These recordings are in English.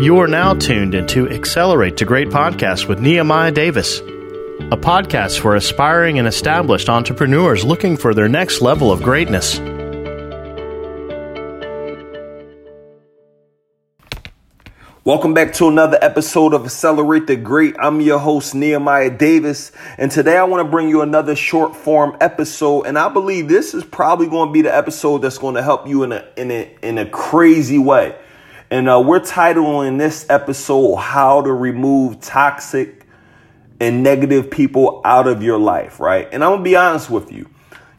You are now tuned into Accelerate the Great Podcast with Nehemiah Davis, a podcast for aspiring and established entrepreneurs looking for their next level of greatness. Welcome back to another episode of Accelerate the Great. I'm your host, Nehemiah Davis, and today I want to bring you another short form episode. And I believe this is probably going to be the episode that's going to help you in a in a in a crazy way. And uh, we're titling this episode How to Remove Toxic and Negative People Out of Your Life, right? And I'm to be honest with you.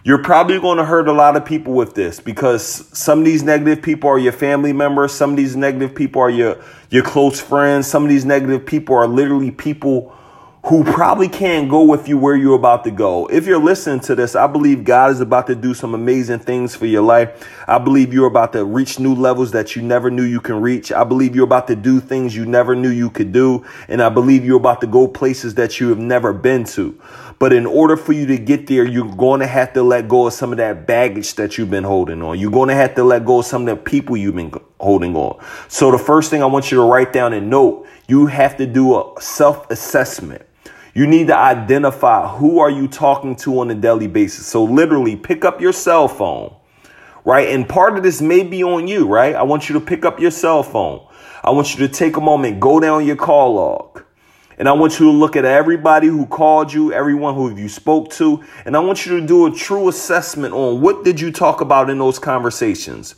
You're probably to hurt a lot of people with this because some of these negative people are your family members, some of these negative people are your your close friends, some of these negative people are literally people who probably can't go with you where you're about to go. If you're listening to this, I believe God is about to do some amazing things for your life. I believe you're about to reach new levels that you never knew you can reach. I believe you're about to do things you never knew you could do. And I believe you're about to go places that you have never been to. But in order for you to get there, you're going to have to let go of some of that baggage that you've been holding on. You're going to have to let go of some of the people you've been holding on. So the first thing I want you to write down and note, you have to do a self assessment. You need to identify who are you talking to on a daily basis. So literally pick up your cell phone, right? And part of this may be on you, right? I want you to pick up your cell phone. I want you to take a moment, go down your call log. And I want you to look at everybody who called you, everyone who you spoke to, and I want you to do a true assessment on what did you talk about in those conversations.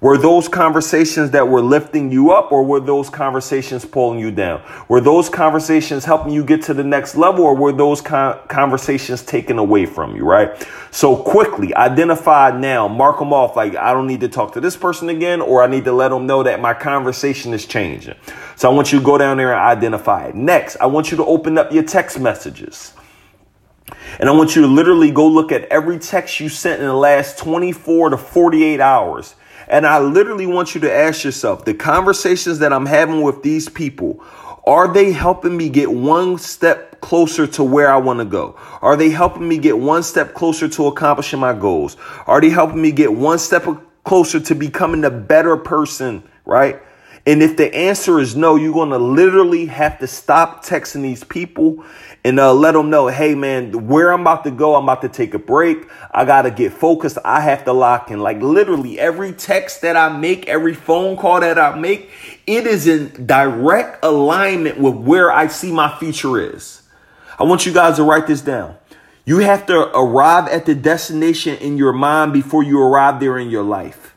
Were those conversations that were lifting you up or were those conversations pulling you down? Were those conversations helping you get to the next level or were those con- conversations taken away from you, right? So quickly identify now, mark them off like I don't need to talk to this person again or I need to let them know that my conversation is changing. So I want you to go down there and identify it. Next, I want you to open up your text messages. And I want you to literally go look at every text you sent in the last 24 to 48 hours and I literally want you to ask yourself the conversations that I'm having with these people, are they helping me get one step closer to where I want to go? Are they helping me get one step closer to accomplishing my goals? Are they helping me get one step closer to becoming a better person, right? And if the answer is no, you're going to literally have to stop texting these people and uh, let them know, hey man, where I'm about to go, I'm about to take a break. I got to get focused. I have to lock in. Like literally every text that I make, every phone call that I make, it is in direct alignment with where I see my future is. I want you guys to write this down. You have to arrive at the destination in your mind before you arrive there in your life.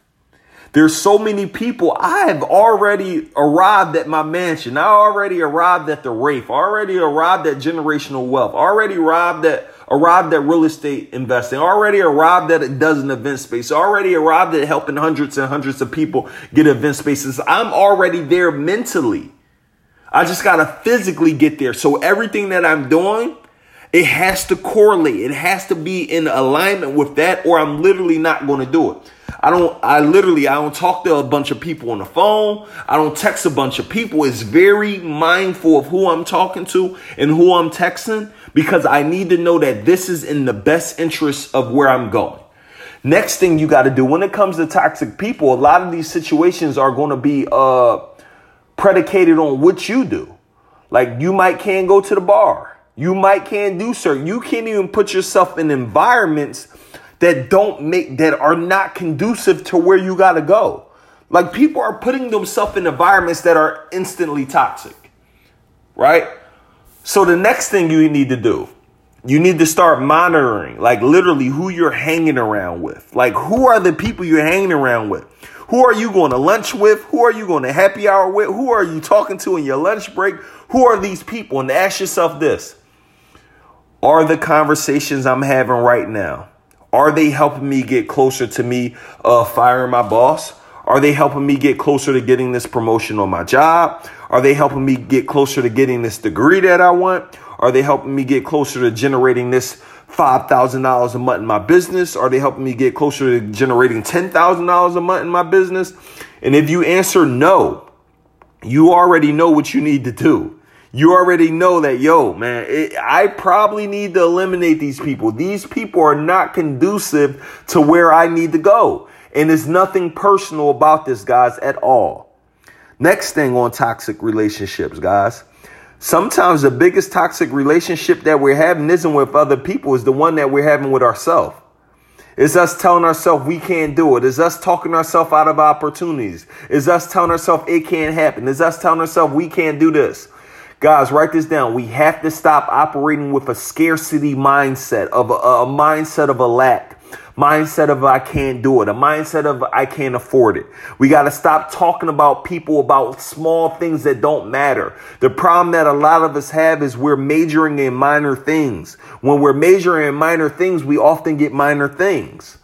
There's so many people. I have already arrived at my mansion. I already arrived at the Wraith. Already arrived at generational wealth. Already arrived at arrived at real estate investing. Already arrived at a dozen event spaces. Already arrived at helping hundreds and hundreds of people get event spaces. I'm already there mentally. I just gotta physically get there. So everything that I'm doing, it has to correlate. It has to be in alignment with that, or I'm literally not going to do it. I don't, I literally, I don't talk to a bunch of people on the phone. I don't text a bunch of people. It's very mindful of who I'm talking to and who I'm texting because I need to know that this is in the best interest of where I'm going. Next thing you got to do when it comes to toxic people, a lot of these situations are going to be uh, predicated on what you do. Like you might can't go to the bar. You might can't do certain. You can't even put yourself in environments that don't make that are not conducive to where you got to go. Like people are putting themselves in environments that are instantly toxic. Right? So the next thing you need to do, you need to start monitoring like literally who you're hanging around with. Like who are the people you're hanging around with? Who are you going to lunch with? Who are you going to happy hour with? Who are you talking to in your lunch break? Who are these people? And ask yourself this. Are the conversations I'm having right now are they helping me get closer to me uh, firing my boss? Are they helping me get closer to getting this promotion on my job? Are they helping me get closer to getting this degree that I want? Are they helping me get closer to generating this $5,000 a month in my business? Are they helping me get closer to generating $10,000 a month in my business? And if you answer no, you already know what you need to do you already know that, yo, man, it, I probably need to eliminate these people. These people are not conducive to where I need to go. And there's nothing personal about this, guys, at all. Next thing on toxic relationships, guys. Sometimes the biggest toxic relationship that we're having isn't with other people, is the one that we're having with ourselves. It's us telling ourselves we can't do it. It's us talking ourselves out of opportunities. It's us telling ourselves it can't happen. It's us telling ourselves we can't do this. Guys, write this down. We have to stop operating with a scarcity mindset of a, a mindset of a lack mindset of I can't do it, a mindset of I can't afford it. We got to stop talking about people about small things that don't matter. The problem that a lot of us have is we're majoring in minor things. When we're majoring in minor things, we often get minor things.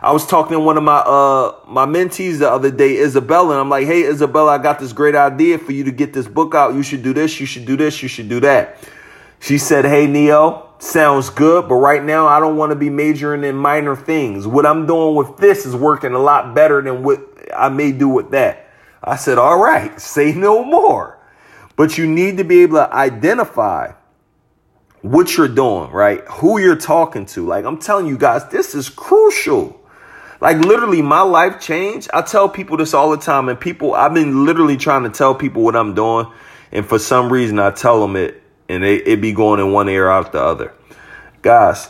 I was talking to one of my uh my mentees the other day, Isabella, and I'm like, "Hey, Isabella, I got this great idea for you to get this book out. You should do this. You should do this. You should do that." She said, "Hey, Neo, sounds good, but right now I don't want to be majoring in minor things. What I'm doing with this is working a lot better than what I may do with that. I said, all right, say no more. But you need to be able to identify what you're doing, right? Who you're talking to. Like I'm telling you guys, this is crucial. Like literally my life changed. I tell people this all the time and people, I've been literally trying to tell people what I'm doing. And for some reason I tell them it and it, it be going in one ear out the other. Guys,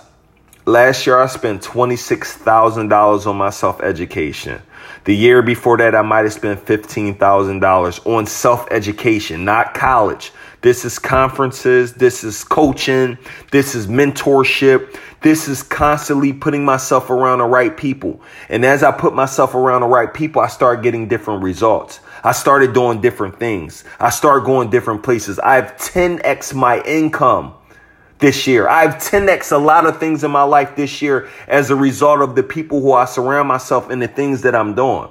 last year I spent $26,000 on my self education. The year before that, I might have spent $15,000 on self education, not college. This is conferences. This is coaching. This is mentorship. This is constantly putting myself around the right people. And as I put myself around the right people, I start getting different results. I started doing different things. I started going different places. I have 10x my income this year. I've 10x a lot of things in my life this year as a result of the people who I surround myself and the things that I'm doing.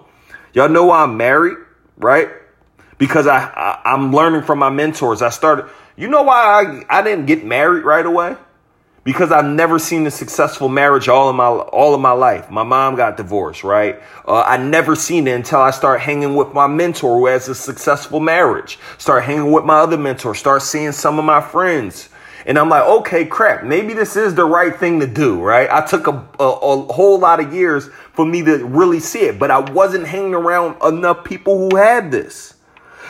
Y'all know why I'm married, right? Because I, I am learning from my mentors. I started. You know why I I didn't get married right away? because I've never seen a successful marriage all of my all of my life. My mom got divorced, right? Uh, I never seen it until I start hanging with my mentor who has a successful marriage. Start hanging with my other mentor. Start seeing some of my friends. And I'm like, okay, crap, maybe this is the right thing to do, right? I took a, a, a whole lot of years for me to really see it, but I wasn't hanging around enough people who had this.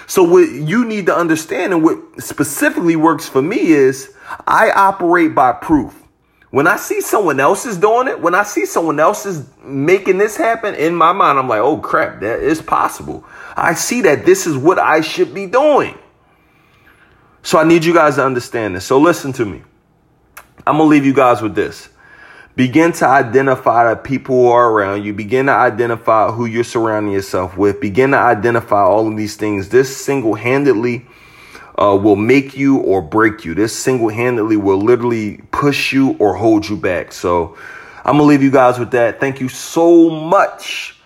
So what you need to understand and what specifically works for me is I operate by proof. When I see someone else is doing it, when I see someone else is making this happen, in my mind, I'm like, oh crap, that is possible. I see that this is what I should be doing. So I need you guys to understand this. So listen to me. I'm going to leave you guys with this. Begin to identify the people who are around you. Begin to identify who you're surrounding yourself with. Begin to identify all of these things. This single handedly uh, will make you or break you. This single handedly will literally push you or hold you back. So I'm going to leave you guys with that. Thank you so much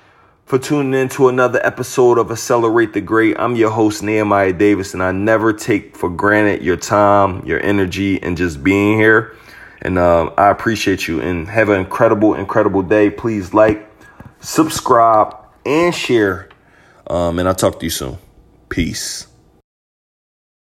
for tuning in to another episode of Accelerate the Great. I'm your host, Nehemiah Davis, and I never take for granted your time, your energy, and just being here. And uh, I appreciate you and have an incredible, incredible day. Please like, subscribe, and share. Um, and I'll talk to you soon. Peace.